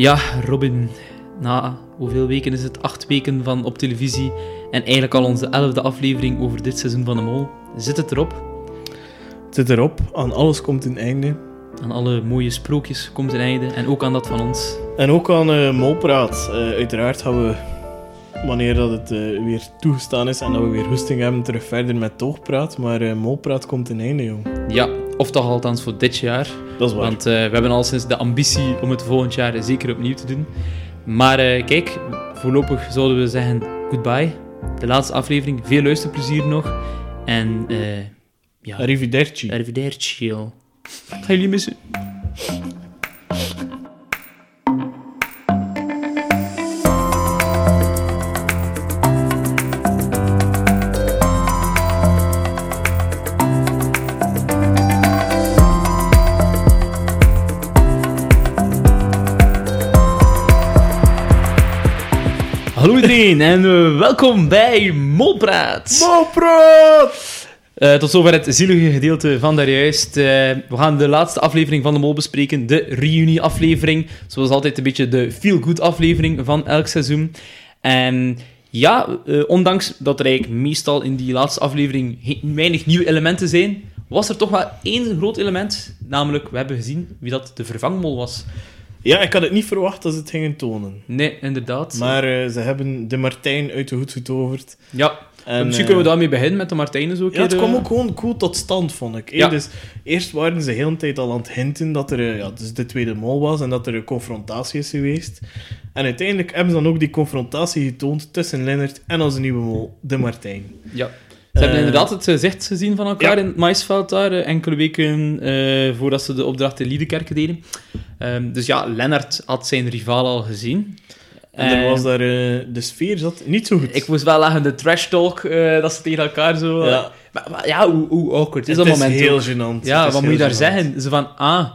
Ja, Robin, na hoeveel weken is het? Acht weken van op televisie en eigenlijk al onze elfde aflevering over dit seizoen van de Mol. Zit het erop? Het zit erop, aan alles komt een einde. Aan alle mooie sprookjes komt een einde en ook aan dat van ons. En ook aan eh Molpraat. Eh, uiteraard gaan we, wanneer dat het eh, weer toegestaan is en dat we weer hoesting hebben, terug verder met Toogpraat. Maar Molpraat komt een einde, jong. Ja, of toch althans voor dit jaar. Dat is waar. Want eh, we hebben al sinds de ambitie om het volgend jaar zeker opnieuw te doen. Maar eh, kijk, voorlopig zouden we zeggen goodbye. De laatste aflevering. Veel luisterplezier nog. En eh ja, Arrivederci. arrivederci. joh. Ga jullie missen. Hallo iedereen en eh, welkom bij Molpraat. Molpraat! Eh, tot zover het zielige gedeelte van daarjuist. Eh we gaan de laatste aflevering van de Mol bespreken, de reunie-aflevering. Zoals altijd een beetje de feel-good aflevering van elk seizoen. En ja, ondanks dat er eigenlijk meestal in die laatste aflevering weinig nieuwe elementen zijn, was er toch wel één groot element. Namelijk, we hebben gezien wie dat de vervangmol was. Ja, ik had het niet verwacht dat ze het gingen tonen. Nee, inderdaad. Maar eh, ze hebben de Martijn uit de hoed getoverd. ja, En, misschien eh, kunnen we daarmee beginnen met de Martijnen zo Ja, het kwam eh. ook gewoon cool tot stand, vond ik. Ja. Dus eerst waren ze de hele tijd al aan het hinten dat er eh, ja, dus de tweede mol was en dat er een confrontatie is geweest. En uiteindelijk hebben ze dan ook die confrontatie getoond tussen Lennart en onze nieuwe mol, de Martijn. Ja. Ze hebben Eh, inderdaad het gezicht gezien van elkaar ja. in het maisveld daar, eh, enkele weken eh, voordat ze de opdracht in Liedekerke deden. Ehm, dus ja, Lennart had zijn rivaal al gezien. En er was daar, eh, de sfeer zat niet zo goed. Ik moest wel lachen, de trash talk, eh, dat ze tegen elkaar zo... ja, maar, maar ja, hoe, hoe awkward is het dat is moment heel ook? gênant. Ja, Het is wat moet je heel daar gênant. zeggen? Ze van, ah,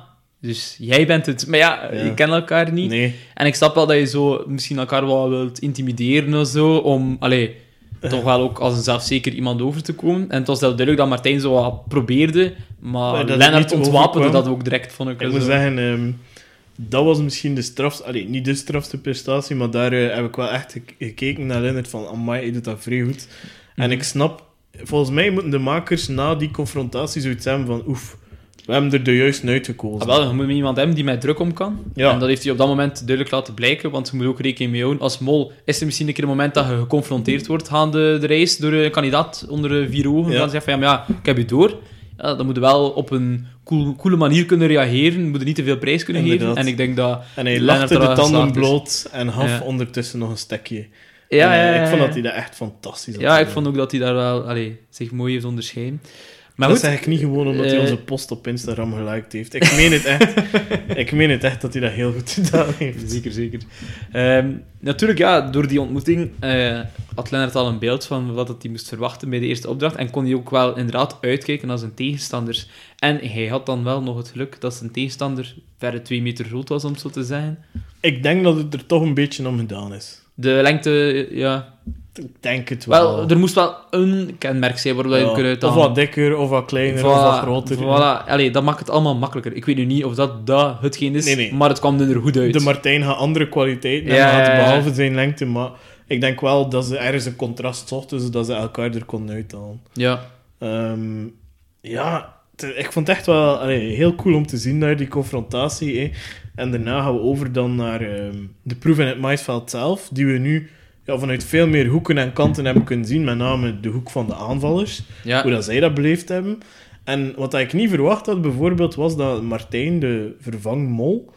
dus jij bent het. Maar ja, Ja. je kent elkaar niet. Nee. En ik snap wel dat je zo misschien elkaar wel wilt intimideren of zo, om allee, toch wel ook als een zelfzeker iemand over te komen. En het was wel duidelijk dat Martijn zo wat probeerde, maar, Lennart ontwapende dat ook direct, vond ik. Ik moet zeggen, ehm, dat was misschien de strafste... Allee, niet de strafste prestatie, maar daar eh, heb ik wel echt gek- gekeken naar Lennart van, amai, hij doet dat vrij goed. En Mhm. ik snap... Volgens mij moeten de makers na die confrontatie zoiets hebben van, oef, we hebben er de juiste uitgekozen. Ah, wel, je moet iemand hebben die met druk om kan. Ja. En dat heeft hij op dat moment duidelijk laten blijken, want je moet ook rekening mee houden. Als mol is er misschien een keer een moment dat je geconfronteerd wordt aan de, de reis door een kandidaat onder de vier ogen. Ja. Dan zeg je van, ja, maar ja, ik heb je door. Ja, dan moet je wel op een cool, coole manier kunnen reageren. Moet je niet te veel prijs kunnen geven. En ik denk dat... En hij lachte de tanden bloot en gaf Ja. ondertussen nog een stekje. Ja, En, eh, ja, ja, Ik vond dat hij dat echt fantastisch had Ja, ik vond ook dat hij daar wel allee, zich mooi heeft onderscheiden. Maar dat goed, zeg ik niet gewoon omdat hij eh, onze post op Instagram geliked heeft. Ik meen het echt. ik meen het echt dat hij dat heel goed gedaan heeft. Zeker, zeker. Ehm, natuurlijk, ja, door die ontmoeting eh, had Lennart al een beeld van wat hij moest verwachten bij de eerste opdracht. En kon hij ook wel inderdaad uitkijken naar zijn tegenstanders. En hij had dan wel nog het geluk dat zijn tegenstander verre twee meter groot was, om het zo te zeggen. Ik denk dat het er toch een beetje om gedaan is. De lengte, ja... Ik denk het wel. Wel, er moest wel een kenmerk zijn waarop je Ja, hem kunt of uithalen. wat dikker, of wat kleiner, of wat groter. Voilà. Allee, dat maakt het allemaal makkelijker. Ik weet nu niet of dat, dat hetgeen is, Nee, nee. maar het kwam er goed uit. De Martijn had andere kwaliteiten, Ja, behalve zijn lengte, maar ik denk wel dat ze ergens een contrast zochten, zodat ze elkaar er konden uithalen. Ja. Ehm, ja, ik vond het echt wel allee, heel cool om te zien naar die confrontatie. hè. En daarna gaan we over dan naar ehm, de proef in het maisveld zelf, die we nu ja, vanuit veel meer hoeken en kanten hebben kunnen zien, met name de hoek van de aanvallers, Ja. hoe dat zij dat beleefd hebben. En wat ik niet verwacht had, bijvoorbeeld, was dat Martijn, de vervangmol,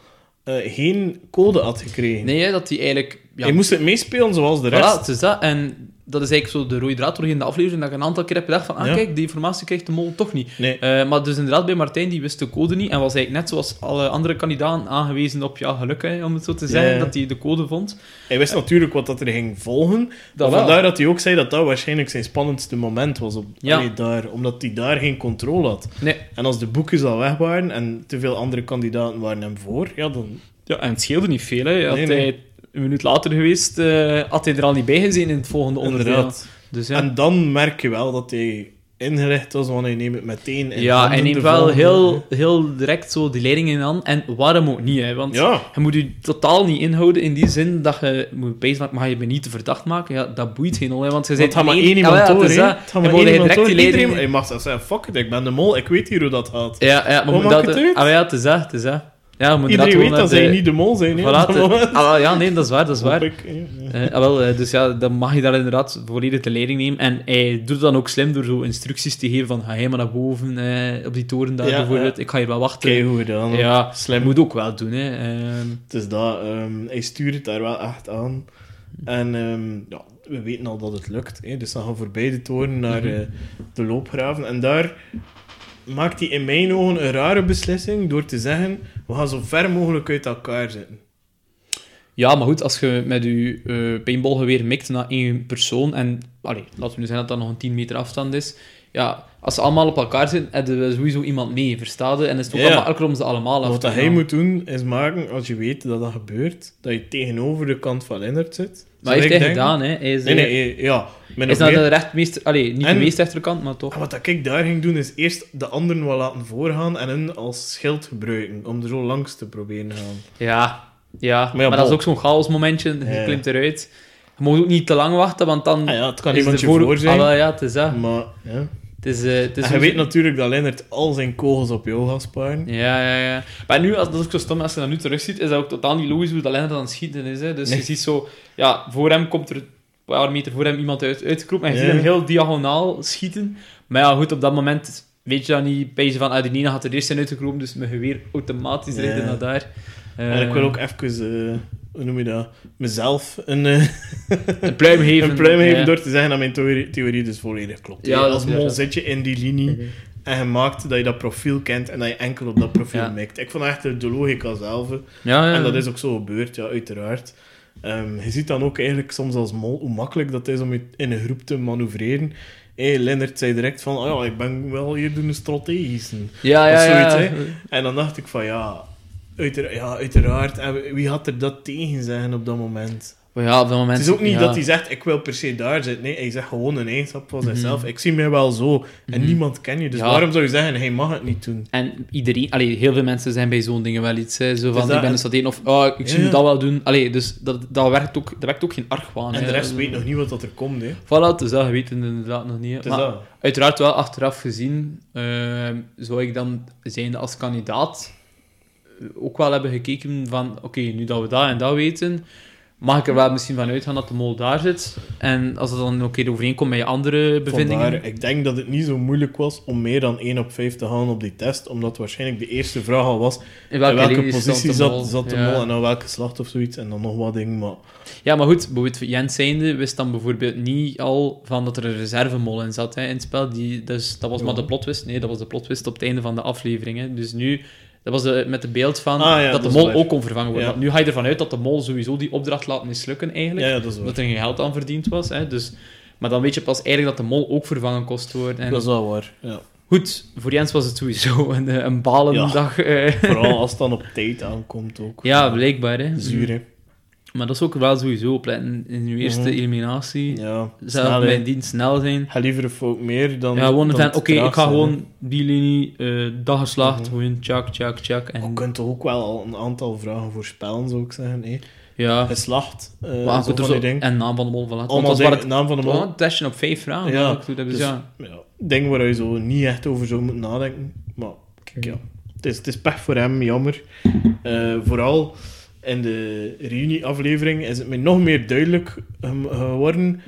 eh, geen code had gekregen. Nee, dat hij eigenlijk... Ja, Hij moest het meespelen zoals de rest. Voilà, het is dat. En dat is eigenlijk zo de rode draad door in de aflevering, dat ik een aantal keer heb gedacht van, ah Ja. kijk, die informatie krijgt de mol toch niet. Nee. Eh, maar dus inderdaad, bij Martijn, die wist de code niet en was eigenlijk net zoals alle andere kandidaten aangewezen op ja, geluk, hè, om het zo te zeggen, Ja, dat hij de code vond. Hij wist natuurlijk wat dat er ging volgen. Dat vandaar dat hij ook zei dat dat waarschijnlijk zijn spannendste moment was. Op, Ja. allee, daar, omdat hij daar geen controle had. Nee. En als de boekjes al weg waren en te veel andere kandidaten waren hem voor, ja, dan... Ja, en het scheelde niet veel. Hè. Had Nee, nee. hij een minuut later geweest, eh, had hij er al niet bij gezien in het volgende onderdeel. Dus ja. En dan merk je wel dat hij ingericht was, want hij neemt het meteen in Ja, hij neemt wel heel, heel direct zo die leiding aan. En waarom ook niet, hè? Want Ja, je moet je totaal niet inhouden in die zin dat je moet bezig maken, mag je me niet te verdacht maken? Ja, dat boeit geen hol, hè, want je bent gaat maar één- iemand door, hè. Het gaat Je maar één iemand direct door. die Iedereen... leiding- Hij mag zeggen, fuck it, ik ben de mol, ik weet hier hoe dat gaat. Ja, ja, maar Hoe moet dat... Ah, ja, het is dat, het is dat. Ja, moet Iedereen weet dat zij niet de mol zijn, hè, Voilà, ah, ja, nee, dat is waar, dat is waar. Ik. Ja. Eh, ah, wel, eh, dus ja, dan mag je daar inderdaad volledig de leiding nemen. En hij doet het dan ook slim door zo instructies te geven van ga jij maar naar boven eh, op die toren daar Ja, bijvoorbeeld. ja. Ik ga hier wel wachten. Goed gedaan. hoor. ja, Slim. moet ook wel doen. Hè. Ehm, Het is dat, ehm, hij stuurt het daar wel echt aan. En ehm, ja, we weten al dat het lukt. Hè. Dus dan gaan we voorbij de toren naar Mhm. de loopgraven. En daar maakt hij in mijn ogen een rare beslissing door te zeggen: we gaan zo ver mogelijk uit elkaar zitten. ja, maar goed, als je met je eh paintballgeweer mikt naar één persoon en, allee, laten we nu zeggen dat dat nog een 10 meter afstand is, ja, als ze allemaal op elkaar zitten, hebben we sowieso iemand mee, verstaat je? En is het ook wel makkelijker om ze allemaal af Wat te dat hij moet doen, is maken, als je weet dat dat gebeurt, dat je tegenover de kant van Lennart zit. Maar heeft hij gedaan, hè. Hij is, Nee, nee, eh, ja. Is naar meer. de rechtmeester... Allee, niet En- de meest rechterkant, maar toch. En wat dat ik daar ging doen, is eerst de anderen wel laten voorgaan en hen als schild gebruiken, om er zo langs te proberen gaan. Ja, ja. Maar, ja, dat is ook zo'n chaos momentje. Je Ja. klimt eruit. Je mag ook niet te lang wachten, want dan... Ah ja, het kan iemand voor zijn. Ah, wel, ja, het is dat. Maar, ja. Het is, eh, het is En je weet natuurlijk dat Lennart al zijn kogels op jou gaat sparen. Ja, ja, ja. Maar nu, als, dat is ook zo stom, als je dat nu terug ziet, is dat ook totaal niet logisch hoe dat Lennart aan het schieten is. Hè. Dus Nee. je ziet zo... Ja, voor hem komt er een paar meter voor hem iemand uit, uitgekropen en je Ja. ziet hem heel diagonaal schieten. Maar ja, goed, op dat moment weet je dan niet. Bij van, ah, die ene had er eerst zijn uitgekropen, dus mijn geweer automatisch Ja. naar daar. En ik wil ook even, eh, hoe noem je dat, mezelf een, eh, een pluim geven. een pluim geven Ja. door te zeggen dat mijn theorie, theorie dus volledig klopt. Ja, Als mol zit je in die linie en je maakt dat je dat profiel kent en dat je enkel op dat profiel Ja. mikt. Ik vond echt de logica zelf. Ja, ja. En dat is ook zo gebeurd, ja, uiteraard. Ehm, je ziet dan ook eigenlijk soms als mol hoe makkelijk dat is om je in een groep te manoeuvreren. Hey, Lennart zei direct van, oh ja, ik ben wel hier doen een strategische. Ja, ja, Of ja. zoiets. En dan dacht ik van, ja, uitera- ja uiteraard. En wie had er dat tegen zeggen op dat moment? Maar ja, op dat moment... Het is ook niet ja. dat hij zegt, ik wil per se daar zitten. Nee, hij zegt gewoon een eigenschap van Mhm. zichzelf. Ik zie mij wel zo. En Mhm. niemand ken je. Dus Ja. waarom zou je zeggen, hij mag het niet doen? En iedereen, allee, heel veel mensen zijn bij zo'n dingen wel iets. Hè, zo van, dat- ik ben een of oh, ik zie nu dat wel doen. Allee, dus dat, dat, werkt ook, dat werkt ook geen argwaan. En hè. de rest weet nog niet wat dat er komt. Hè. Voilà, dus dat, het inderdaad nog niet. Maar dat. uiteraard wel achteraf gezien, ehm, zou ik dan zijn als kandidaat ook wel hebben gekeken van, oké, nu dat we dat en dat weten, mag ik er wel misschien van uitgaan dat de mol daar zit. En als het dan ook keer overeenkomt met je andere bevindingen. Vandaar, ik denk dat het niet zo moeilijk was om meer dan 1 op 5 te gaan op die test, omdat waarschijnlijk de eerste vraag al was in in welke positie stond de zat, zat de Ja. mol en aan welke slacht of zoiets, en dan nog wat dingen, maar... Ja, maar goed, bijvoorbeeld Jens zijnde wist dan bijvoorbeeld niet al van dat er een reservemol in zat hè, in het spel. Die, dus, dat was Ja. maar de plotwist. Nee, dat was de plotwist op het einde van de aflevering. Hè. Dus nu, dat was de, met de beeld van Ah, ja, dat de dat mol ook kon vervangen worden. Ja. Nu ga je ervan uit dat de mol sowieso die opdracht laat mislukken eigenlijk. Ja, dat omdat er geen geld aan verdiend was. Hè. Dus, maar dan weet je pas eigenlijk dat de mol ook vervangen kost worden. En Dat is wel waar, ja. Goed, voor Jens was het sowieso een, eh, een balendag. eh. Vooral als het dan op tijd aankomt ook. ja, blijkbaar. Hè. Zuur, hè. Maar dat is ook wel sowieso opletten in je eerste Mhm. eliminatie. Ja, bij dienst snel zijn. Ga liever een fout meer dan Ja, gewoon oké, ik ga gewoon die linie, eh dat geslaagd, Mhm. gewoon tjak, tjak, tjak. En, Je kunt toch ook wel al een aantal vragen voorspellen, zou ik zeggen. Hè? ja, Geslacht, eh maar zo zo, en naam van de mol. Want Allemaal dat waar naam van de het, mol. testje op vijf vragen. Ja, ik dus dus- ja. Ja, dingen waar je zo niet echt over zou moeten nadenken. Maar kijk, ja. Het is, het is pech voor hem, jammer. Eh, vooral in de reunie-aflevering is het mij nog meer duidelijk geworden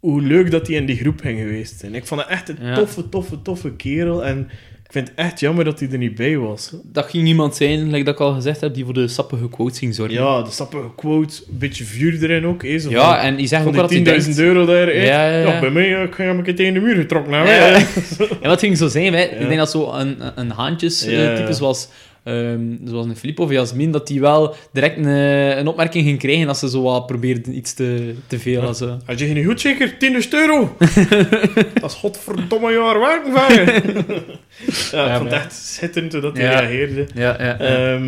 hoe leuk dat hij in die groep ging geweest zijn. Ik vond het echt een Ja. toffe, toffe, toffe kerel. En ik vind het echt jammer dat hij er niet bij was. Dat ging iemand zijn, like dat ik al gezegd heb, die voor de sappige quotes ging zorgen. Ja, de sappige quote, een beetje vuur erin ook. Hè, zo Ja, van- en die zegt ook die 10.000 denkt. euro daar. hè. Ja, ja, ja. bij mij eh, ik ga ik een keer tegen de muur getrokken. Ja, ja. En wat ging zo zijn, hè? ik Ja. denk dat zo een, een haantjes Ja, eh, type ja. zoals, ehm, zoals een Filip of Jasmin, dat die wel direct een, eh, een opmerking ging krijgen als ze zo wat probeerden iets te, te veel. Ja. Als, eh. Had je geen goed zeker? 10.000 euro! dat is godverdomme jaar werken van je. ja, ik Ja, vond het hoe dat hij reageerde. Ja, ja, ja.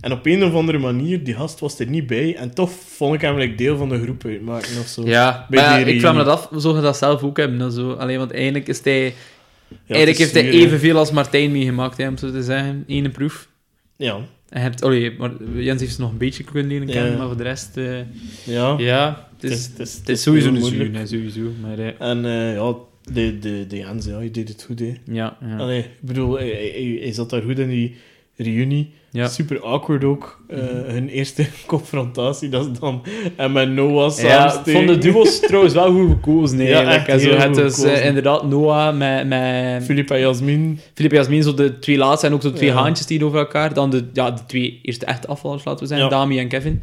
En op een of andere manier, die gast was er niet bij. En toch vond ik hem like, deel van de groep uitmaken of zo. Ja, bij ik vraag me reunie. dat af, je dat zelf ook hebben? en Zo. Alleen, want eigenlijk is hij Eigenlijk heeft hij evenveel als Martijn meegemaakt, hè, om zo te zeggen. Ene proef. Ja, En je hebt, allee, maar Jens heeft ze nog een beetje kunnen leren kennen, ja. maar voor de rest... eh, ja. ja, het is, het is, het is sowieso een zuur, hè, sowieso. Maar eh, En eh, ja, de, de, de Jens, ja, je deed het goed, hè. ja, ja. Allee, ik bedoel, hij, hij, hij zat daar goed in die reunie. ja. Super awkward ook. Eh, hun eerste confrontatie, dat is dan... En met Noah Ja, ik samensteken. vond de duo's trouwens wel goed gekozen, Ja, eigenlijk. echt en zo het goed dus eh, inderdaad Noah met, met Filip en Jasmin. Filip en Jasmin, zo de twee laatste, en ook zo twee Ja. haantjes die over elkaar. Dan de, ja, de twee eerste echte afvallers, laten we zeggen, Ja. Dami en Kevin.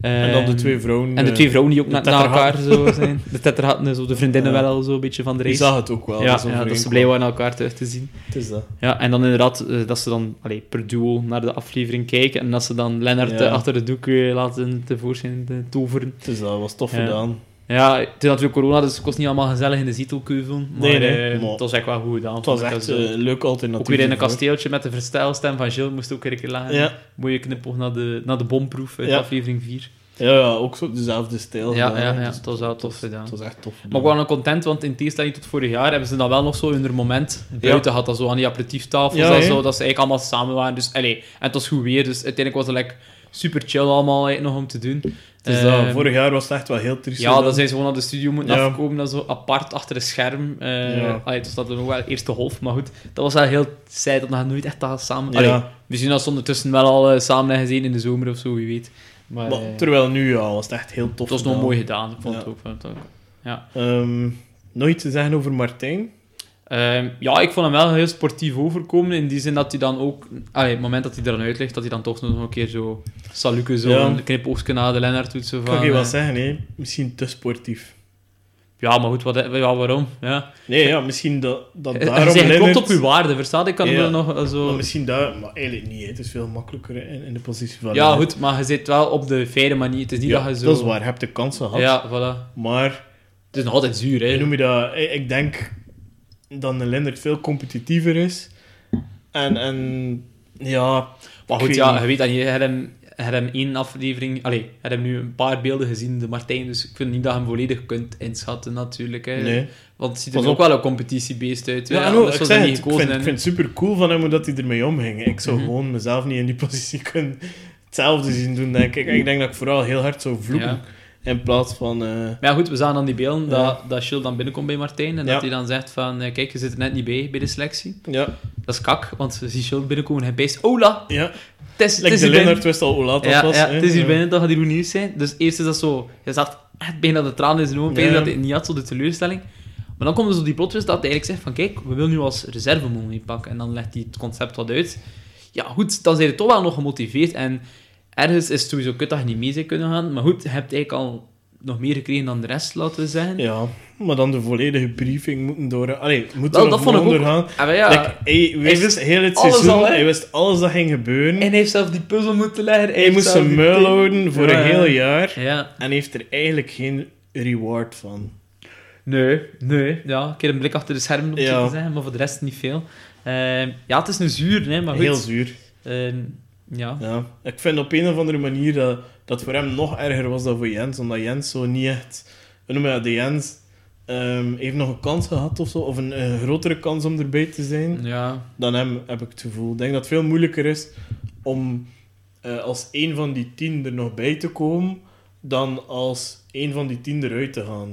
en dan de twee vrouwen. En de eh, twee vrouwen die ook na, na elkaar zo zijn. De tetterhatten, zo de vriendinnen Ja. wel al zo een beetje van de Die race. zag het ook wel. ja, dat ja, dat ze blij waren elkaar terug te zien. Het is dat. Ja, en dan inderdaad eh, dat ze dan allee, per duo naar de aflevering kijken en dat ze dan Lennart Ja. eh, achter de doek eh, laten tevoorschijn eh, toveren. Het is dat. was tof Ja. gedaan. Ja, het is natuurlijk corona, dus het kost niet allemaal gezellig in de zetelkeuvel. Maar Nee, nee, eh, maar- het was echt wel goed gedaan. Het was echt leuk alternatief. ook weer in een kasteeltje met de verstijlstem van Gilles moest ook een keer lachen. Ja. Mooie knipoog naar de, naar de bomproef uit Ja. aflevering 4. Ja, ja, ook zo dezelfde stijl. Ja, ja, ja, Dus het was wel tof gedaan. Het was echt tof. Maar ik was nog content, want in tegenstelling tot vorig jaar hebben ze dan wel nog zo hun moment buiten gehad. Dat zo aan die dat, hè? zo, dat ze eigenlijk allemaal samen waren. Dus, allee, en het was goed weer, dus uiteindelijk was het like, super chill allemaal nog om te doen. Dat. Ehm, Vorig jaar was het echt wel heel triest. Ja, dan. dat zijn ze gewoon naar de studio moeten Ja. afkomen, dat zo apart achter een scherm. Eh Ja. allee, toen staat er nog wel eerste golf, maar goed. Dat was wel heel saai, dat we nooit echt dat samen... Ja. Allee, misschien dat ze ondertussen wel al eh, samen hebben gezien in de zomer of zo, wie weet. Maar, Maar eh, terwijl nu, ja, was het echt heel tof. het was nog gedaan. mooi gedaan, ik vond Ja. het ook. Vond het ook. Ja. Ehm, nooit te zeggen over Martijn. Ehm, ja, ik vond hem wel heel sportief overkomen. In die zin dat hij dan ook... Allee, het moment dat hij er dan uitlegt, dat hij dan toch nog een keer zo... Saluke, zo Ja. een knipoogje naar de Lennart doet. Zo van, kan je wat eh, zeggen, hè? misschien te sportief. Ja, maar goed, wat, ja, waarom? Ja. Nee, ja, misschien dat, dat Hij daarom zegt, klopt Lennart- op uw waarde, verstaat? Ik kan Ja. nog eh, zo... Maar misschien daar, maar eigenlijk niet. hè. Het is veel makkelijker in, in de positie van Ja, goed, maar je zit wel op de fijne manier. Het is niet Ja, dat je zo... dat is waar. Je hebt de kans gehad. Ja, voilà. Maar, Het is nog altijd zuur, hè. noem je dat? Ik denk dat een Lennart veel competitiever is. En, en ja... Maar goed, ja, je weet dat je, hem, je hebt hem één aflevering... Allee, hem nu een paar beelden gezien, de Martijn, dus ik vind niet dat je hem volledig kunt inschatten, natuurlijk. Hè. Nee. Want het ziet er Pas ook op. wel een competitiebeest uit. Ja, Anders ik, zeg het, ik, vind, ik vind het super cool van hem hoe dat hij ermee omging. Ik zou Mhm. gewoon mezelf niet in die positie kunnen hetzelfde zien doen, denk ik. Ik denk dat ik vooral heel hard zou vloeken. Ja. In plaats van... eh, Maar ja, goed, we zagen dan die beelden Ja. dat, dat Gilles dan binnenkomt bij Martijn en Ja. dat hij dan zegt van, eh, kijk, je zit er net niet bij, bij de selectie. ja, Dat is kak, want we zien Gilles binnenkomen en hij bijst, Ola, ja. Het is, Like de wist al hoe laat dat Ja, was. ja, hè. het is hier Ja. binnen, dat gaat hier nieuws zijn. Dus eerst is dat zo, je zag echt bijna de tranen in zijn ogen, bijna Ja. dat hij het niet had, zo de teleurstelling. Maar dan komt er zo die plot twist dat hij eigenlijk zegt van, kijk, we willen nu als reservemol inpakken. En dan legt hij het concept wat uit. Ja, goed, dan zijn je toch wel nog gemotiveerd. En ergens is het sowieso kut dat je niet mee zou kunnen gaan. Maar goed, je hebt eigenlijk al nog meer gekregen dan de rest, laten we zeggen. Ja, maar dan de volledige briefing moeten door... Allee, moeten Wel, we dat nog vond ik ook- doorgaan. Ah, ja, Like, hij wist wist heel het seizoen, al, hij wist alles dat ging gebeuren. en hij heeft zelf die puzzel moeten leggen. Hij, moest zijn muil houden voor Ja, een heel jaar. Ja, En heeft er eigenlijk geen reward van. nee, nee. Ja, een keer een blik achter de schermen om te zeggen, maar voor de rest niet veel. Eh, ja, het is een zuur, hè, maar goed. Heel zuur. Ehm, ja. Ja. Ik vind op een of andere manier dat dat voor hem nog erger was dan voor Jens. Omdat Jens zo niet echt... Noem je dat? De Jens ehm, heeft nog een kans gehad of zo. Of een, eh, grotere kans om erbij te zijn. Ja, Dan hem, heb ik het gevoel. Ik denk dat het veel moeilijker is om eh, als één van die tien er nog bij te komen. Dan als één van die tien eruit te gaan.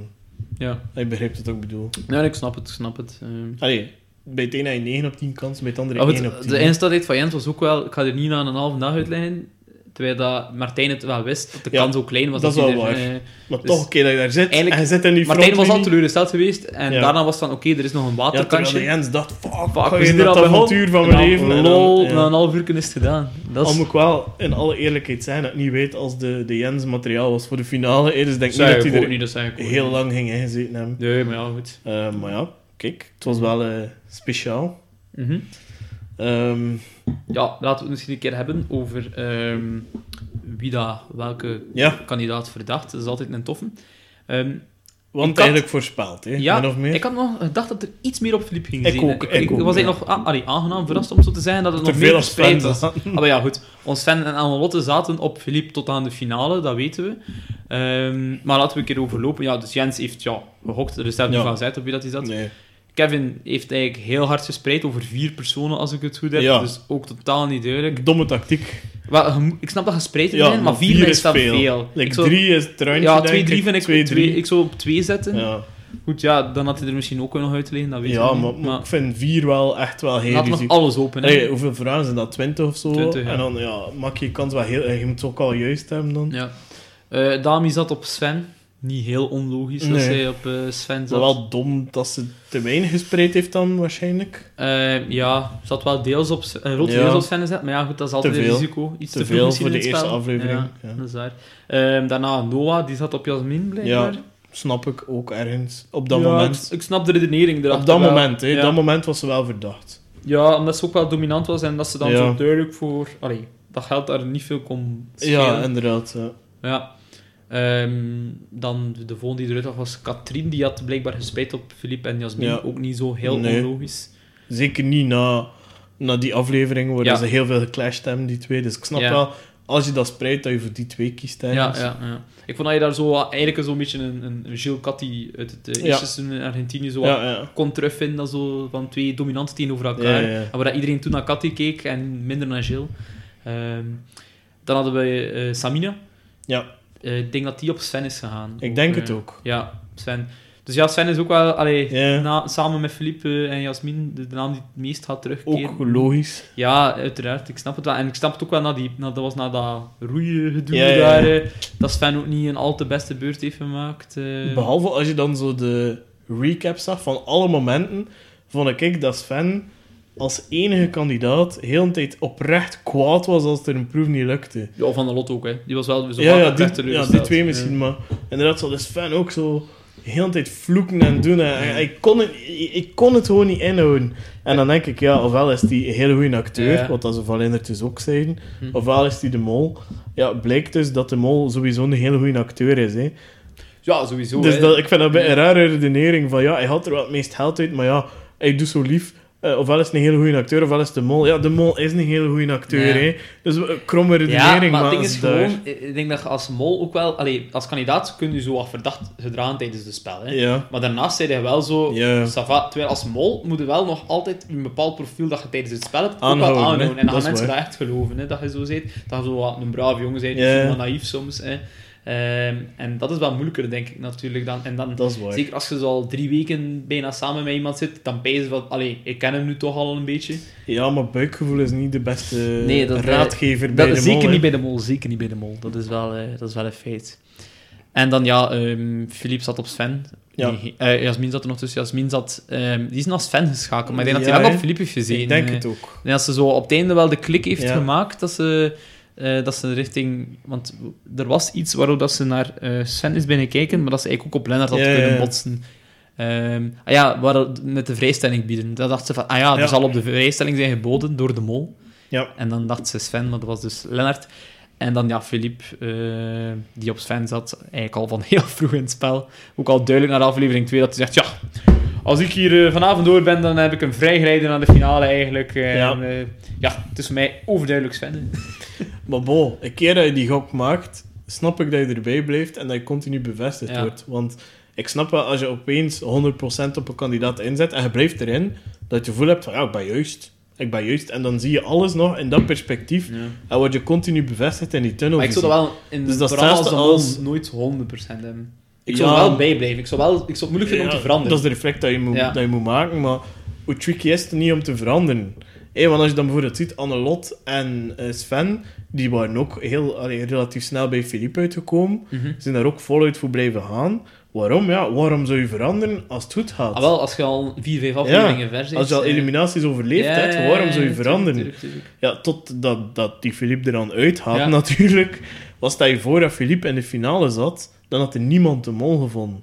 ja. Ik begrijp wat ik bedoel. ja, ik snap het, ik snap het. Ehm. Allee, bij het ene heb je 9 op 10 kans, bij het andere Maar 1 op goed, 10. de instadheid van Jens was ook wel... Ik ga er niet na een halve dag uitleggen. Terwijl dat Martijn het wel wist, dat de Ja, kans ook klein was. dat is hij wel er, waar. eh, Maar dus toch, keer dat je daar zit, eigenlijk- en zit in die Martijn was al teleurgesteld geweest. En Ja. daarna was het van, oké, er is nog een Ja, waterkantje. de Jens dacht, fuck, Fuck, we je zitten er dat al avontuur van mijn dan, leven. en lol, ja. na een half uur is het gedaan. Dat Al is... moet ik wel in alle eerlijkheid zijn dat ik niet weet als de, de Jens materiaal was voor de finale. hè, Dus ik denk niet dat ik hij er niet, dat ik ook heel niet. lang ging ingezeten hebben. Nee, maar ja, goed. Eh, maar ja, kijk, het was wel eh, speciaal. Mhm. Ehm, Ja, laten we het misschien een keer hebben over ehm, wie dat, welke ja, kandidaat verdacht. Dat is altijd een toffe. Ehm, want had- eigenlijk voorspeld, hè? Ja, min of meer. ik had nog gedacht dat er iets meer op Filip ging Ik zijn. ook, ik ook, was ja. eigenlijk nog ah, allee, aangenaam verrast om zo te zeggen dat het Te nog veel meer verspreid was. Ah, maar ja, goed. Ons fan en Annelotte zaten op Filip tot aan de finale, dat weten we. Maar laten we een keer overlopen. Ja, dus Jens heeft ja, gehokt, er staat niet van gezegd op wie dat hij zat. Nee. Kevin heeft eigenlijk heel hard gespreid over vier personen, als ik het goed heb. Ja. Dus ook totaal niet duidelijk. Domme tactiek. Wel, ik snap dat gespreid Ja, zijn, maar vier is dan veel. Like Ik zou- drie is het ja, twee, drie ik. vind ik... Twee, ik zou op twee zetten. Ja, Goed, ja, dan had hij er misschien ook wel nog uit te leggen, dat weet ja ik maar, niet. maar ik vind vier wel echt wel heel laat nog alles open. Hey, hoeveel vragen zijn dat? 20 of zo? 20, ja. En dan ja, maak je kans wel heel... Je moet het ook al juist hebben dan. Ja. Eh, Dami zat op Sven. Niet heel onlogisch dat zij op eh, Sven Maar zat. wel dom dat ze te weinig gespreid heeft dan, waarschijnlijk. Eh, ja, zat wel deels op, uh, grote Ja. deels op Sven gezet, maar ja, goed, dat is altijd een risico. Iets Te te, veel voor de eerste aflevering, Ja, ja. dat is waar. Ehm, daarna Noah, die zat op Jasmin, blijkbaar. Ja, snap ik ook ergens. Op dat moment. Ik, snap de redenering erachter Op dat wel. moment, hè. Dat moment was ze wel verdacht. Ja, omdat ze ook wel dominant was en dat ze dan zo duidelijk voor... Allee, dat geld daar niet veel kon schelen. Ja, inderdaad. Ja. Ehm, dan de volgende die eruit lag was Katrien. Die had blijkbaar gespijt op Philippe en Jasmin. Ja. Ook niet zo heel Nee. onlogisch. Zeker niet na, na die aflevering waar Ja. ze heel veel geclashed hebben, die twee. Dus ik snap Ja. wel, als je dat spreidt, dat je voor die twee kiest. Ja, ja, ja. Ik vond dat je daar zo eigenlijk zo'n beetje een, een Gilles Catti uit het eh, eerste seizoen in Argentinië zo Ja, kon terugvinden. Dat zo van twee dominanten tegenover elkaar. En waar dat iedereen toen naar Catti keek en minder naar Gilles. Ehm, dan hadden we eh, Samina. Ja, Eh, ik denk dat die op Sven is gegaan. ik denk het ook. Ja, Sven. Dus ja, Sven is ook wel, allee, na, samen met Philippe en Jasmin, de, de naam die het meest gaat terugkeren. Ook logisch. Ja, uiteraard. Ik snap het wel. En ik snap het ook wel na die, na, dat was na dat roeien gedoe Ja, ja, ja. daar, eh, dat Sven ook niet een al te beste beurt heeft gemaakt. eh. Behalve als je dan zo de recap zag van alle momenten, vond ik dat Sven als enige kandidaat heel een tijd oprecht kwaad was als er een proef niet lukte. Ja, van de lot ook, hè. Die was wel zo Ja, ja, die, ja, die twee misschien, maar inderdaad zal de Sven ook zo heel een tijd vloeken en doen. En, ik, kon het, ik, ik kon het gewoon niet inhouden. En dan denk ik, ja, ofwel is die een hele goede acteur, Ja. wat dat ze van Lindert dus ook zeiden, Hm. ofwel is die de mol. Ja, blijkt dus dat de mol sowieso een hele goede acteur is. Hè. Ja, sowieso. Dus dat, ik vind dat een beetje een rare redenering van ja, hij had er wel het meest geld uit, maar ja, hij doet zo lief. Eh, ofwel is het een hele goede acteur, ofwel is het de mol. Ja, de mol is een hele goede acteur, Ja. hè. Dus een kromme Ja, redenering, maar maar, het ding is daar- gewoon, ik denk dat je als mol ook wel, allee, als kandidaat kun je zo wat verdacht gedragen tijdens het spel. Hè. Ja, Maar daarnaast zei hij wel zo, Ja. terwijl als mol moet je wel nog altijd een bepaald profiel dat je tijdens het spel hebt, ook Aanhouden. En dan gaan mensen waar. dat echt geloven, hè, dat je zo zit. Dat je zo wat een braaf jongen bent, Ja. naïef soms. Hè. Ehm, en dat is wel moeilijker, denk ik, natuurlijk. Dan. En dan, dat is waar. zeker als je zo al drie weken bijna samen met iemand zit, dan ben je van, allee, ik ken hem nu toch al een beetje. Ja, maar buikgevoel is niet de beste Nee, dat- raadgever bij Dat de is zeker mol, niet bij de mol, zeker niet bij de mol. Dat is wel, eh, dat is wel een feit. En dan, ja, ehm Philippe zat op Sven. Ja. Nee, eh, Jasmin zat er nog tussen. Jasmin zat... ehm, die is naar Sven geschakeld, maar ik denk dat hij hè. op Philippe heeft gezeten. Ik denk eh. het ook. En als ze zo op het einde wel de klik heeft Ja. gemaakt, dat ze, eh, dat ze richting... Want er was iets waarop dat ze naar eh, Sven is binnen kijken, maar dat ze eigenlijk ook op Lennart had kunnen botsen. Ehm, ah ja, waar, met de vrijstelling bieden. Dan dacht ze van, ah ja, er Ja. zal op de vrijstelling zijn geboden door de mol. Ja. En dan dacht ze Sven, maar dat was dus Lennart. En dan ja, Philippe, eh, die op Sven zat, eigenlijk al van heel vroeg in het spel. Ook al duidelijk naar aflevering 2, dat hij zegt, ja, als ik hier eh, vanavond door ben, dan heb ik hem vrijgereden naar de finale eigenlijk. Eh, Ja. en, eh, ja, het is voor mij overduidelijk Sven. Maar bon, een keer dat je die gok maakt, snap ik dat je erbij blijft en dat je continu bevestigd Ja. wordt. Want ik snap wel, als je opeens 100% op een kandidaat inzet en je blijft erin, dat je het gevoel hebt van, ja, ik ben juist. Ik ben juist. En dan zie je alles nog in dat perspectief. En word je continu bevestigd in die tunnel. Maar ik zou dat wel in Dus dat als als- nooit 100% hebben. Ik zou Ja. er wel bij blijven. Ik zou, wel, ik zou het moeilijk vinden om te veranderen. Dat is de reflect dat je moet, Ja. dat je moet maken, maar hoe tricky is het niet om te veranderen? Hé, want als je dan bijvoorbeeld ziet, Annelot en eh, Sven, die waren ook heel, allee, relatief snel bij Philippe uitgekomen, Mhm. zijn daar ook voluit voor blijven gaan. Waarom? Ja, waarom zou je veranderen als het goed gaat? Ah, wel, als je al vier, vijf afleveringen ver bent. als je al eh, eliminaties overleefd hebt, waarom zou je veranderen? tuurlijk, tuurlijk. Ja, tot dat, dat die Philippe er dan uithaalt, Ja. natuurlijk. Was stel je voor dat Philippe in de finale zat, dan had er niemand de mol gevonden.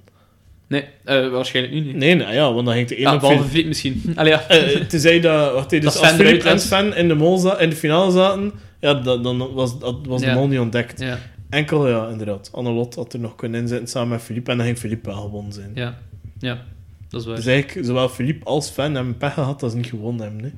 Nee, eh, waarschijnlijk nu niet. Nee, nou ja, want dan ging de ene op behalve Philippe- misschien. Allee, ja. Tenzij dat, wacht, dus Dat als Philippe en. Sven in de, mol za- in de finale zaten, ja, dan, dan was, dat was de mol niet ontdekt. Ja, Enkel, ja, inderdaad. Annelot had er nog kunnen inzetten samen met Philippe en dan ging Philippe wel gewonnen zijn. ja, ja, dat is waar. Dus eigenlijk, zowel Philippe als Sven hebben pech gehad dat ze niet gewonnen hebben. Hè.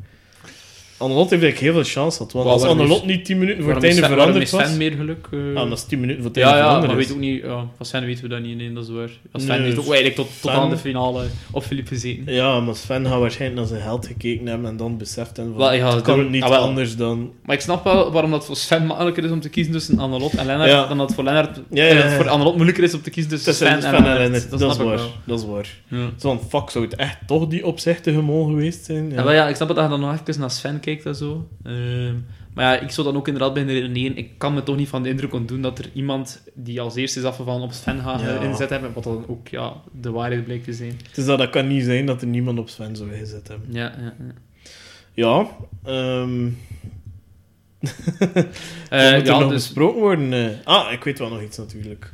Annelot heeft eigenlijk heel veel chance gehad. Want als is- niet 10 minuten voor het einde Sven- veranderd is was... Sven meer geluk? eh? Ja, dat is 10 minuten voor het ja, einde ja, maar veranderd weet ook niet... Ja, van Sven weten we dat niet, nee, dat is waar. Als Sven Nee, heeft ook eigenlijk tot, tot Sven- aan de finale op Philippe gezeten. Ja, maar Sven gaat waarschijnlijk naar zijn held gekeken hebben en dan beseft hem van... Wel, ja, het kan dat- niet ah, anders dan... Maar ik snap wel waarom dat voor Sven makkelijker is om te kiezen tussen Annelot en Lennart, Ja. dan dat voor Lennart Ja, ja, eh, ja. voor Annelot moeilijker is om te kiezen tussen Tussen Sven, Sven en en Lennart. Dat, is waar. Dat is waar. Ja. Zo'n fuck, zou het echt toch die opzichtige mol geweest zijn? Ja. wel, ja, ik snap dat je dan nog even naar Sven kijkt en zo. Ehm, maar ja, ik zou dan ook inderdaad beginnen redeneren. Ik kan me toch niet van de indruk ontdoen dat er iemand die als eerste is afgevallen op Sven gaat Ja. inzet hebben, wat dan ook ja, de waarheid blijkt te zijn. Het is dat, dat kan niet zijn dat er niemand op Sven zou gezet hebben. Ja, ja, ja. Ja, Eh, moet ja, nog dus, besproken worden. eh. ah, ik weet wel nog iets natuurlijk.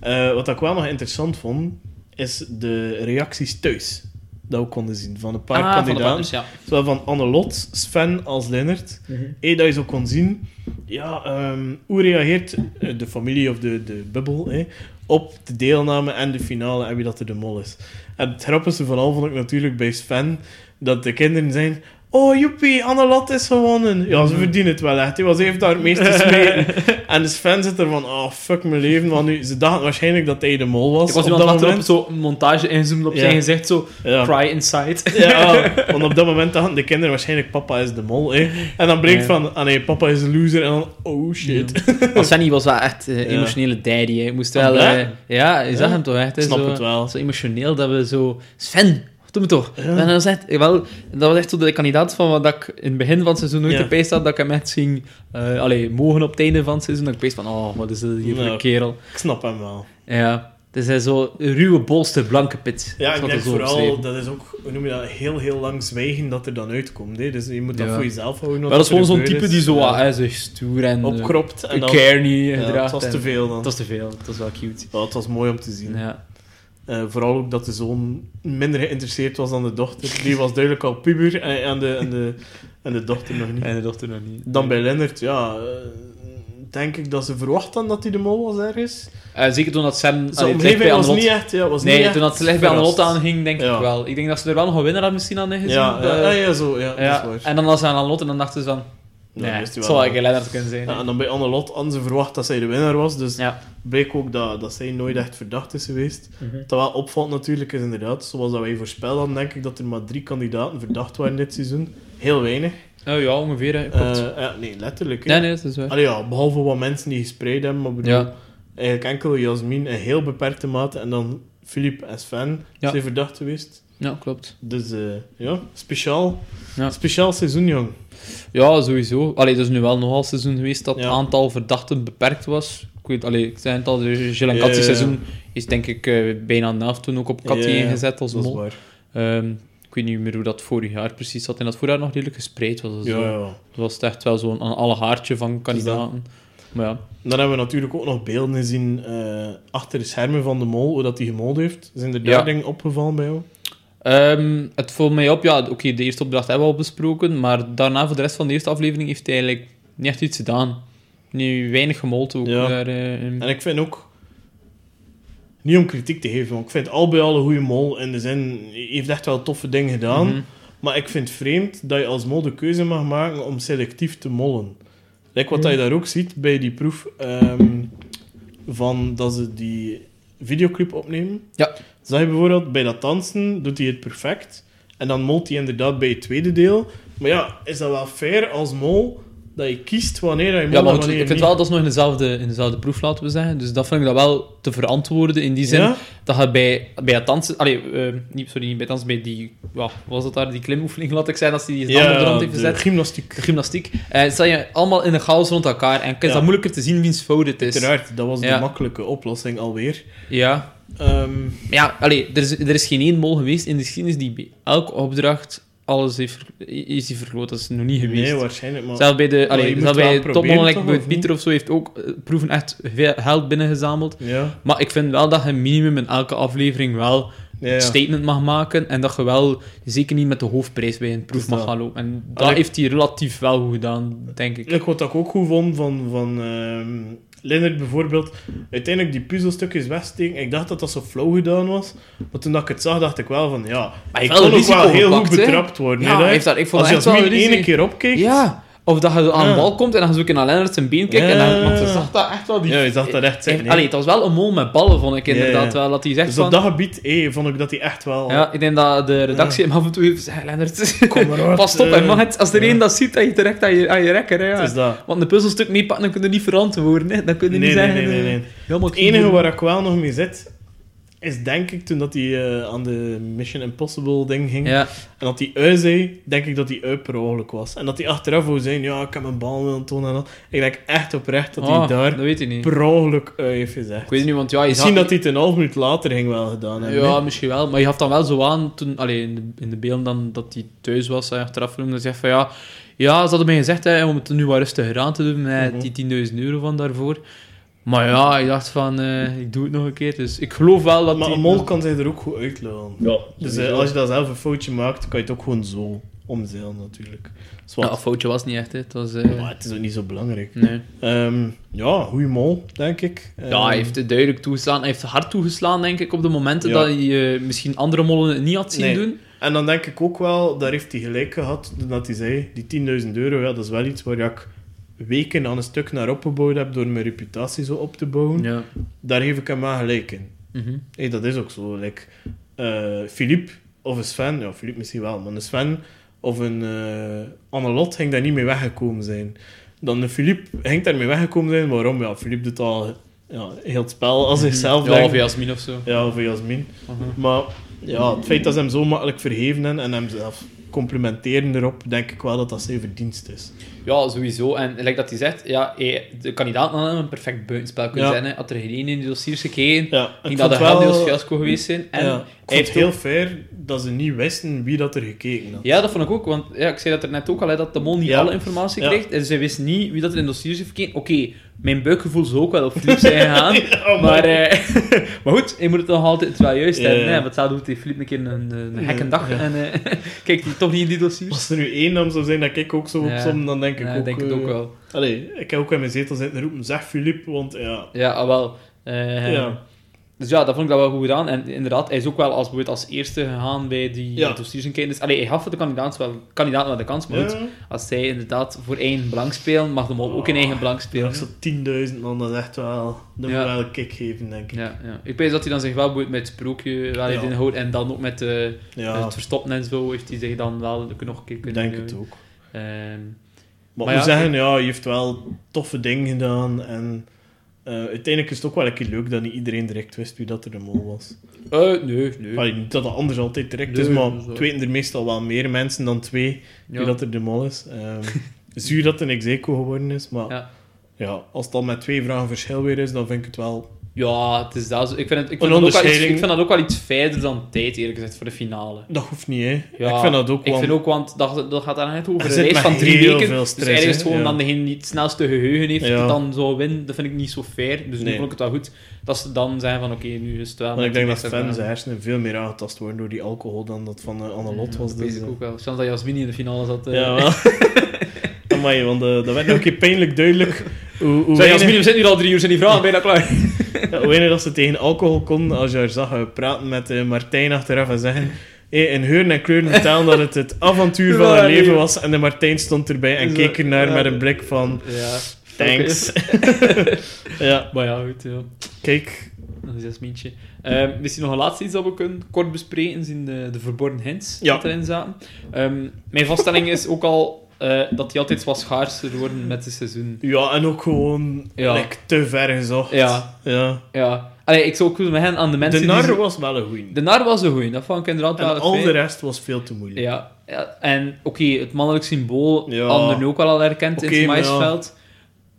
Eh, wat ik wel nog interessant vond, is de reacties thuis. Dat we konden zien van een paar ah, van kandidaten. partners, ja. Zowel van Annelot, Sven als Lennart. Eén dat je zo kon zien, ja, ehm, hoe reageert eh, de familie of de, de bubbel hè, op de deelname en de finale en wie dat er de mol is. En het grappigste van al vond ik natuurlijk bij Sven, dat de kinderen zijn... Oh, joepie, Annelot is gewonnen. Ja, ze verdienen het wel echt. hè, want Ze heeft daar het meeste smeten. en de Sven zit er van, oh, fuck mijn leven. Want nu, ze dachten waarschijnlijk dat hij de mol was. Ik was op iemand dat achterop moment. zo een montage inzoomen op Ja. zijn gezicht, zo Ja. cry inside. Ja, want op dat moment dachten de kinderen waarschijnlijk papa is de mol. Hè. En dan Ja. van, ah nee, papa is een loser. En dan, oh shit. Maar Svenny was wel echt Ja. emotionele daddy. Hij moest Ah, wel... ja? eh, ja, je zag Ja. hem toch echt. hè, Ik snap zo, het wel. Zo emotioneel dat we zo... Sven, doe me toch. En dat was, echt, wel, dat was echt zo de kandidaat van wat ik in het begin van het seizoen nooit Ja. erbij had, dat ik hem echt ging eh allee, mogen op het einde van het seizoen. Dat ik beest van, oh, wat is dit hier voor een kerel. Ik snap hem wel. Ja, het is hij zo een ruwe bolster, blanke pit. Ja, Dat ik denk vooral, dat is ook, hoe noem je dat, heel, heel lang zwijgen dat er dan uitkomt. Hè. Dus je moet dat Ja. voor jezelf houden. Maar dat is gewoon zo'n type die zo Ja. hè, zo stoer en... eh, opkropt. En dan, care niet ja, gedraagt. het was te veel dan. Het was te veel. Het was wel cute. Ja, het was mooi om te zien. Ja. Eh, vooral ook dat de zoon minder geïnteresseerd was dan de dochter. Die was duidelijk al puber en, en, de, en, de, en de dochter nog niet. En de dochter nog niet. Dan bij Lennart, ja, eh, denk ik dat ze verwacht hadden dat hij de mol was ergens. Eh, zeker toen dat Sam... Zijn omgeving bij was niet echt... Ja, was Nee, niet echt toen dat het licht bij. Annelot aanging, denk Ja. ik wel. Ik denk dat ze er wel nog een winnaar hadden misschien aan gezien. Ja, ja, ja, ja, zo, ja, Ja, dat is waar. En dan was ze aan Annelot en dan dachten ze van... Nee, dan het wist hij zal wel. eigenlijk Lennart kunnen zijn. Ja, en dan bij Annelot hadden ze verwacht dat zij de winnaar was, dus Ja. bleek ook dat, dat zij nooit echt verdacht is geweest. Mhm. Wat wel opvalt natuurlijk is inderdaad, zoals dat wij voorspeld hadden, denk ik dat er maar drie kandidaten verdacht waren dit seizoen. Heel weinig. Oh, ja, ongeveer. hè. Eh, ja, nee, letterlijk. hè. nee, nee, dat is waar. Allee, ja, behalve wat mensen die gespreid hebben, maar bedoel, Ja. eigenlijk enkel Jasmin in heel beperkte mate en dan Philippe en Sven Ja. zijn verdacht geweest. Ja, klopt. Dus eh, ja, speciaal, Ja. speciaal seizoen, jong. Ja, sowieso. Allee, het is nu wel nogal seizoen geweest dat het Ja. aantal verdachten beperkt was. Ik weet, allee, ik zei het al, de Gilles seizoen is denk ik eh, bijna helft toen ook op ja, ingezet als Dat mol. Ehm, ik weet niet meer hoe dat vorig jaar precies zat. En dat vorig jaar nog redelijk gespreid was. Dus Ja, ja. Dat was het echt wel zo'n alle haartje van kandidaten. Maar ja. Dan hebben we natuurlijk ook nog beelden gezien eh, achter de schermen van de mol, hoe dat hij gemold heeft. Zijn er daar Ja. dingen opgevallen bij jou? Ehm, het valt mij op, ja, oké, de eerste opdracht hebben we al besproken, maar daarna voor de rest van de eerste aflevering heeft hij eigenlijk niet echt iets gedaan. Nu weinig gemold ook. Ja. Daar, eh. En ik vind ook, niet om kritiek te geven, want ik vind al bij al een goede mol. In de zin, hij heeft echt wel toffe dingen gedaan. Mhm. Maar ik vind het vreemd dat je als mol de keuze mag maken om selectief te mollen. Lijkt wat dat je daar ook ziet bij die proef ehm, van dat ze die videoclip opnemen. Ja. Zag je bijvoorbeeld bij dat dansen, doet hij het perfect. En dan molt hij inderdaad bij het tweede deel. Maar ja, is dat wel fair als mol dat je kiest wanneer je molt Ja, maar en goed, wanneer ik vind wel dat is nog in dezelfde, in dezelfde proef, laten we zeggen. Dus dat vind ik dat wel te verantwoorden in die zin. Ja? Dat je bij, bij het dansen... Allee, eh, niet, sorry, niet bij het dansen, bij die... Ja, wat was dat daar? Die klimoefening, laat ik zijn, als die die handen op de rand heeft gezet. gymnastiek. De gymnastiek. Sta je allemaal in een chaos rond elkaar. En is Ja. dat moeilijker te zien wiens fout het is. Uiteraard, dat was Ja. de makkelijke oplossing alweer. Ja. Maar ja, allee, er, is, er is geen één mol geweest in de geschiedenis die bij elke opdracht alles heeft is die vergroot. Dat is nog niet geweest. nee, waarschijnlijk. Maar Zelfs bij de, allee, zelfs bij topmannen, like bij Pieter of zo, heeft ook eh, proeven echt veel geld binnengezameld. ja, Maar ik vind wel dat je minimum in elke aflevering wel ja, ja. een statement mag maken en dat je wel zeker niet met de hoofdprijs bij een proef is mag gaan lopen. En dat Allee. heeft hij relatief wel goed gedaan, denk ik. Ik wat ik ook goed vond van, van ehm, Leonard bijvoorbeeld uiteindelijk die puzzelstukjes wegsteken. Ik dacht dat dat zo flauw gedaan was. Maar toen dat ik het zag, dacht ik wel van ja. Maar Ik heeft kon wel ook wel heel goed betrapt worden. Ja, hij heeft ik vond Als Jasmin risico. één keer opkeek. Ja. Of dat je aan de Ja. bal komt en dan ga je ook naar Lennart zijn been kijken. En dan, want je zag dat echt wel... Die, Ja, je zag dat echt hè. Allee, het was wel een mol met ballen, vond ik inderdaad ja. wel. Dat hij zegt Dus van... op dat gebied eh, vond ik dat hij echt wel... Ja, ik denk dat de redactie hem af en toe heeft gezegd, Lennart, Kom maar uit, pas op, mag het, als er Ja. één dat ziet, dat je direct aan je, aan je rekker, hè, ja. Het is dat. Want een puzzelstuk meepakken, dan kun je niet verantwoorden, hè. Dan kun je Nee, niet nee, zeggen... nee, nee, eh, nee. Het enige waar ik wel nog mee zit, is denk ik toen dat hij eh, aan de Mission Impossible ding ging. Ja, En dat die ui zei, denk ik dat die ui per ongeluk was. En dat hij achteraf wou zijn, ja, ik heb mijn bal willen tonen en dat. Ik denk echt oprecht dat hij Oh, daar dat weet je niet. per ongeluk ui heeft gezegd. Ik weet niet, want ja, je Misschien dat hij het een half minuut later ging wel gedaan hebben. Ja, misschien wel. Maar je gaf dan wel zo aan, toen, allee, in, de, in de beelden dan, dat hij thuis was, en achteraf noemde, dat hij zegt van ja, ja, ze hadden mij gezegd hè, om het nu wat rustiger aan te doen met Mhm. die 10.000 euro van daarvoor. Maar ja, ik dacht van, eh, ik doe het nog een keer. Dus ik geloof wel dat Maar die- een mol kan zich er ook goed uitlopen. Ja, Dus eh, als je dat zelf een foutje maakt, kan je het ook gewoon zo omzeilen natuurlijk. Zwat. Ja, een foutje was niet echt, hè. Het was... eh, Maar het is ook niet zo belangrijk. nee. Ehm, ja, goeie mol, denk ik. Ja, Ehm, hij heeft het duidelijk toegeslaan. Hij heeft hard toegeslaan, denk ik, op de momenten Ja. dat hij misschien andere mollen het niet had zien Nee. doen. En dan denk ik ook wel, daar heeft hij gelijk gehad, dat hij zei, die 10.000 euro, ja, dat is wel iets waar ik weken aan een stuk naar opgebouwd heb door mijn reputatie zo op te bouwen. Ja. Daar geef ik hem wel gelijk in. Mhm. Hey, dat is ook zo. Like, eh, Philippe of een Sven, ja, Philippe misschien wel, maar een Sven of een eh Annelot ging daar niet mee weggekomen zijn. Dan een Philippe ging daarmee weggekomen zijn. Waarom? Ja, Philippe doet al ja, heel het spel als zichzelf. Ja, denk of Jasmin of zo. Ja, of Jasmin. Mhm. Maar ja, het feit dat ze hem zo makkelijk vergeven hebben en hem zelf complimenteren erop, denk ik wel dat dat zijn verdienst is. Ja, sowieso. En like dat hij zegt, ja, de kandidaat had een perfect buitenspel kunnen Ja. zijn. Hè. Had er geen in die dossiers gekeken, Ja, ik ging dat een wel- fiasco geweest zijn. En ja, hij heeft het heel fair dat ze niet wisten wie dat er gekeken had. Ja, dat vond ik ook. Want ja, ik zei dat er net ook al, hè, dat de mol niet Ja. alle informatie Ja. kreeg. En zij wist niet wie dat er in dossiers heeft gekeken. Oké, mijn buikgevoel zou ook wel op Filip zijn gegaan. Ja, maar, eh, maar goed, je moet het nog altijd wel juist hebben. Hè? Want hetzelfde doet hij Filip een keer een, een gekke dag. En eh, kijkt hij toch niet in die dossiers. Als er nu één naam zou zijn dat ik ook zo Ja. opsom, dan denk ik Ja, ook... denk het eh, ook wel. Allee, ik heb ook in mijn zetel zitten roepen, zeg Philippe, want ja... Ja, ah, wel. Eh, Ja. Dus ja, dat vond ik dat wel goed gedaan. En inderdaad, hij is ook wel als, als eerste gegaan bij die Ja. dossiers en kijken. Dus allee, hij gaf de kandidaat wel, kandidaat wel de kans. Maar goed, als zij inderdaad voor eigen belang spelen, mag mol ook in eigen belang spelen. Ja, zo 10.000 man, dat is echt wel... Dat Ja. moet wel een kick geven, denk ik. Ja, ja. Ik weet dat hij dan zich wel boeit met het sprookje waar hij inhoudt. En dan ook met, eh, het verstoppen en zo heeft hij zich dan wel nog een keer ik kunnen denk doen. het ook. Ehm, Maar, Maar ik ja, zeggen, ja, je heeft wel toffe dingen gedaan. En eh, uiteindelijk is het ook wel een keer leuk dat niet iedereen direct wist wie dat er de mol was. eh, nee, nee. Allee, niet dat dat anders altijd direct Nee, is, maar het weten er meestal wel meer mensen dan twee Ja. wie dat er de mol is. Ehm zuur dat het een execo geworden is, maar Ja. ja. als het al met twee vragen verschil weer is, dan vind ik het wel... Ja, het is dat. zo. Ik vind, het, ik, vind dat ook wel iets, ik vind dat ook wel iets fijner dan tijd, eerlijk gezegd, voor de finale. Dat hoeft niet, hè. Ja, ik vind dat ook Ik wel... vind ook, want dat, dat gaat dan echt over Er een reis van drie weken. dus stress, hè, gewoon ja. dan degene die het snelste geheugen heeft, Ja. dan zou winnen. Dat vind ik niet zo fair. Dus nu Nee. vond ik het wel goed dat ze dan zeggen van, oké, nu is het wel... Maar ik denk dat fans hersenen veel meer aangetast worden door die alcohol dan dat van uh, Annelot was. Dat Dus, weet ik eh, ook wel. Chance dat Jasmin in de finale zat. eh. Ja, wel. Amai, want eh, dat werd nog een keer pijnlijk duidelijk hoe, hoe, Zeg, Jasmin, we zitten hier al drie uur, zijn die vragen bijna klaar. ja, hoe weinig dat ze tegen alcohol kon als je haar zag eh, praten met eh, Martijn achteraf en zeggen hey, in heuren en kleuren vertellen dat het het avontuur van haar leven was en de Martijn stond erbij en keek ernaar met een blik van Ja. thanks. ja, Maar ja, goed, ja. kijk. Dat is Jasmientje. Ehm misschien nog een laatste iets dat we kunnen kort bespreken, zijn de, de verborgen hints Ja. die erin zaten. Ehm, mijn vaststelling is ook al eh, dat die altijd wat schaarser worden met het seizoen. Ja, en ook gewoon Ja. like, te ver gezocht. Ja. ja. Ja. Allee, ik zou ook met hen aan de mensen De nar was wel een goeie. De nar was een goeie, dat vond ik inderdaad wel En al de rest was veel te moeilijk. Ja, ja en oké, het mannelijk symbool Ja. nu ook wel al herkend in het maïsveld.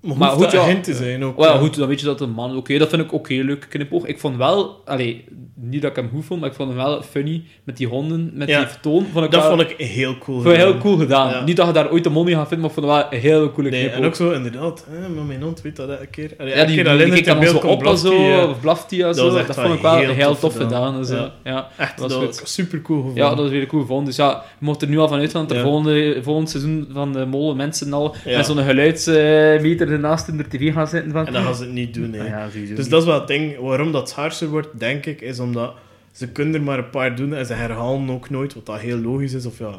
Maar, Maar goed, ja. te zijn ook. Ja, goed, dan weet je dat een man... Oké, dat vind ik oké, leuk knipoog. Ik vond wel... Allee, niet dat ik hem goed vond, maar ik vond hem wel funny met die honden, met Ja. die vertoon. Vond ik Dat wel, vond ik heel cool. vond heel gedaan. cool gedaan. Ja. Niet dat je daar ooit een mol mee gaat vinden, maar ik vond het wel een heel coole Nee, knipoog. en ook zo, inderdaad. Hè, maar mijn hond weet dat elke keer. Allee, Ja, die, keer die, dan zo op en zo, of blaft hij zo. Dat, vond ik wel heel heel, tof gedaan. gedaan. Ja. Echt, Dat was super cool gevonden. ja, dat was weer cool gevonden. Dus ja, je mocht er nu al van uitgaan dat er volgende, volgend seizoen van de molen mensen al met zo'n geluidsmeter ernaast in de tv gaan zitten van... En dan gaan ze het niet doen, hè. Ah ja, Dus niet. dat is wel het ding. Waarom dat schaarser wordt, denk ik, is omdat ze kunnen er maar een paar doen en ze herhalen ook nooit, wat dat heel logisch is. Of ja,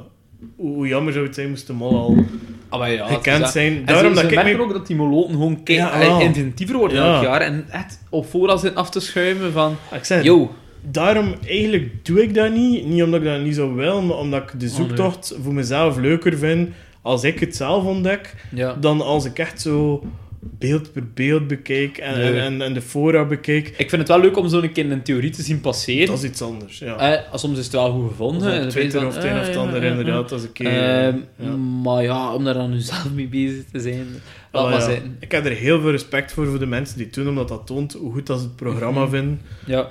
hoe, hoe jammer zou het zijn moest de mol al Ah, maar ja, het is gekend dat. zijn. En Daarom ze, dat ze ik merken ook dat die moloten gewoon kei- Ja, intensiever worden Ja. elk jaar. En echt op voorhand zitten af te schuiven van... Ik zeg, Yo, daarom eigenlijk doe ik dat niet. Niet omdat ik dat niet zou willen, maar omdat ik de Oh, nee. zoektocht voor mezelf leuker vind als ik het zelf ontdek, ja. dan als ik echt zo beeld per beeld bekijk en, Nee. en, en, de fora bekijk. Ik vind het wel leuk om zo'n keer een theorie te zien passeren. Dat is iets anders, ja. Eh, soms is het wel goed gevonden. Of op Twitter weet of het een of het ah, ander, inderdaad, als een keer... Ehm. Maar ja, om daar dan nu zelf mee bezig te zijn, laat Oh, maar ja. zitten. Ik heb er heel veel respect voor, voor de mensen die het doen, omdat dat toont hoe goed dat ze het programma Mhm. vinden. Ja.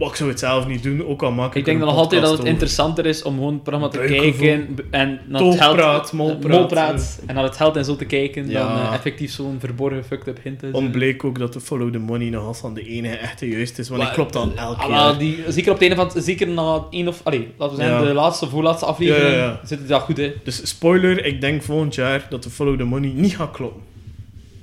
Maar ik zou het zelf niet doen, ook al maak ik Ik denk nog altijd dat het over. interessanter is om gewoon het programma te Buikgevoel. kijken en naar het geld... Molpraat. molpraat, en naar het geld en zo te kijken, Ja. dan eh, effectief zo'n verborgen fucked up hint te zijn. Ontbleek ook dat de Follow the Money nog als van de enige echte juist is, want die Maar- klopt dan elk Ah, jaar. maar die, zeker op het einde van... Zeker na één of... Allee, laten we zeggen, Ja. de laatste voorlaatste aflevering Ja, ja, ja. zit het wel goed, hè. Dus spoiler, ik denk volgend jaar dat de Follow the Money niet gaat kloppen.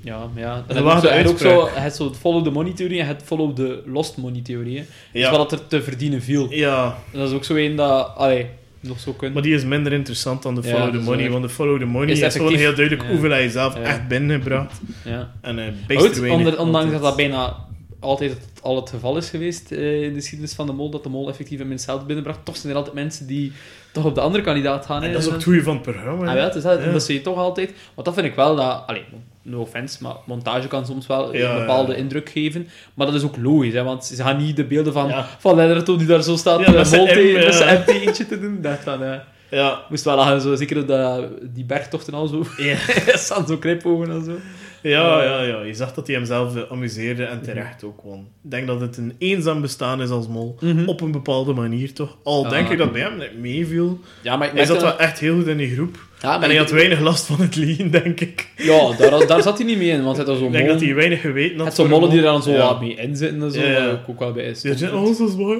Ja, ja. En waagde ook zo, ook zo, het follow the money theorie en het follow the lost money theorie. Dus Ja, wat er te verdienen viel. ja, En dat is ook zo een dat, allee, nog zo kunt. maar die is minder interessant dan de Follow dat the Money, want de Follow the Money Is is, gewoon heel duidelijk Ja. hoeveel hij zelf Ja. echt binnenbracht. Ja. En goed, weinig onder- ondanks dat dat bijna altijd het, al het geval is geweest eh, in de geschiedenis van de mol, dat de mol effectief een geld binnenbracht, toch zijn er altijd mensen die toch op de andere kandidaat gaan. En dat is ook het dan- goede van het programma. Ah, ja, dat, Ja. dat zie je toch altijd. Want dat vind ik wel dat... Allee, no offense, maar montage kan soms wel Ja, een bepaalde ja. indruk geven. Maar dat is ook logisch, hè, want ze gaan niet de beelden van, Ja. van Lennarto die daar zo staat, Ja, met zijn. MT eentje te doen. Dat van, eh, Ja, moest wel lachen, zo, zeker dat die bergtochten al zo... ja. staan zo knipogen en zo. Ja, ja, ja. Je zag dat hij hem zelf eh, amuseerde en terecht ook. Want ik denk dat het een eenzaam bestaan is als mol. Mhm. Op een bepaalde manier toch. Al denk ik dat bij hem net meeviel. Ja, maar ik Hij zat wel echt heel goed in die groep. Ja, maar En hij ik- had weinig last van het liegen, denk ik. Ja, daar, daar zat hij niet mee in, want het was zo'n Ik denk dat hij weinig geweten had. Het zo'n mollen die er dan zo Ja. wat mee inzitten en zo, Ja, ja. ik ook wel bij is. Zei, oh, is mooi.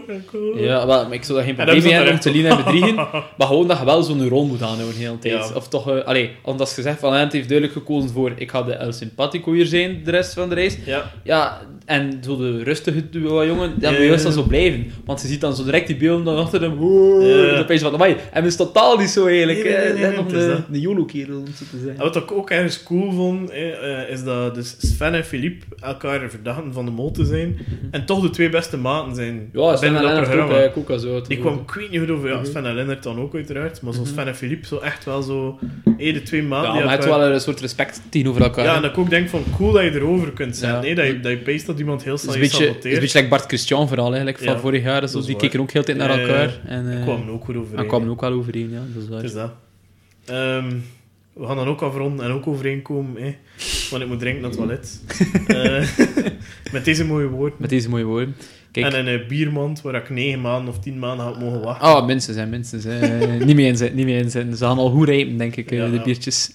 Ja, maar ik zou daar geen En probleem mee hebben om te liegen en bedriegen. Maar gewoon dat je wel zo'n rol moet aanhouden de hele tijd. Ja. Of toch, eh allee, omdat je zegt van, hij heeft duidelijk gekozen voor ik ga de El Simpatico hier zijn de rest van de reis. Ja. Ja, en zo de rustige jongen, Ja, moet je juist ja, dan ja. zo blijven. Want je ziet dan zo direct die beelden dan achter hem. Oeh, Ja. dan opeens van, amai. En het is totaal niet zo eigenlijk. Nee, nee, hè. nee, Het is een, een YOLO-kerel, om zo te zeggen. En wat ik ook ergens cool vond, eh, is dat dus Sven en Philippe elkaar verdachten van de mol te zijn. En toch de twee beste maten zijn Ja, Sven en binnen dat ook, programma. ook al zo. Die kwam ik weet niet goed over, ja, Mhm. Sven en Lennart dan ook uiteraard, maar zoals Mhm. Sven en Philippe, zo echt wel zo, hé, de twee maten Ja, maar het elkaar- wel een soort respect tegenover elkaar. Ja, en dat ik ook denk van, cool dat je erover kunt zijn, Ja. nee, dat je, dat je peest dat iemand heel Het is snel een je beetje, het is een beetje like Bart Christian verhaal eigenlijk, van Ja, vorig jaar. Zo, is die waar. keken ook heel de tijd naar Ja, ja, elkaar. En, eh, kwamen ook goed overeen. en kwamen ook wel overeen, ja. Dat is waar. Het is dat. Ehm, we gaan dan ook afronden en ook overeenkomen, hè. want ik moet drinken naar het toilet. Eh, met deze mooie woorden. Met deze mooie woorden. Kijk, En een eh, biermand waar ik negen maanden of tien maanden had mogen wachten. Ah, minstens, hè, minstens. hè. niet mee inzetten, niet mee inzetten. Ze gaan al goed rijpen, denk ik, eh, Ja, de ja. biertjes.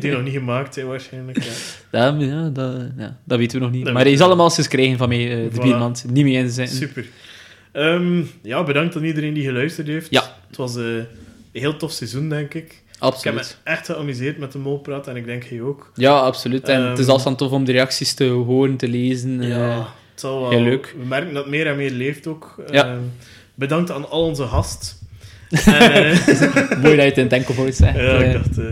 Die nog niet gemaakt zijn waarschijnlijk. Ja. Ja, ja, dat, ja, dat weten we nog niet. Dat maar hij weten zal we. hem al eens krijgen van mij, de Voilà. biermand. Niet mee inzetten. Super. Ehm, ja, bedankt aan iedereen die geluisterd heeft. Ja. Het was een heel tof seizoen, denk ik. Ik heb Absoluut. me echt geamuseerd met de molpraat en ik denk jij ook. Ja, absoluut. En het is Ehm, alsdan tof om de reacties te horen, te lezen. eh. Ja, het zal wel... heel leuk. We merken dat het meer en meer leeft ook. Ja. Ehm, bedankt aan al onze gast. en, eh, Mooi dat je het in het enkel hoort, zeg. ja, Eh, ik dacht... eh,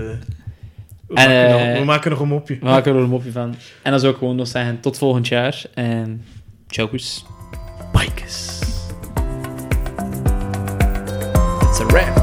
we, En, maken eh, nog, we maken nog een mopje. We maken er een mopje van. En dan zou ik gewoon nog zeggen, tot volgend jaar. En ciao, kus. Bikes. It's a wrap.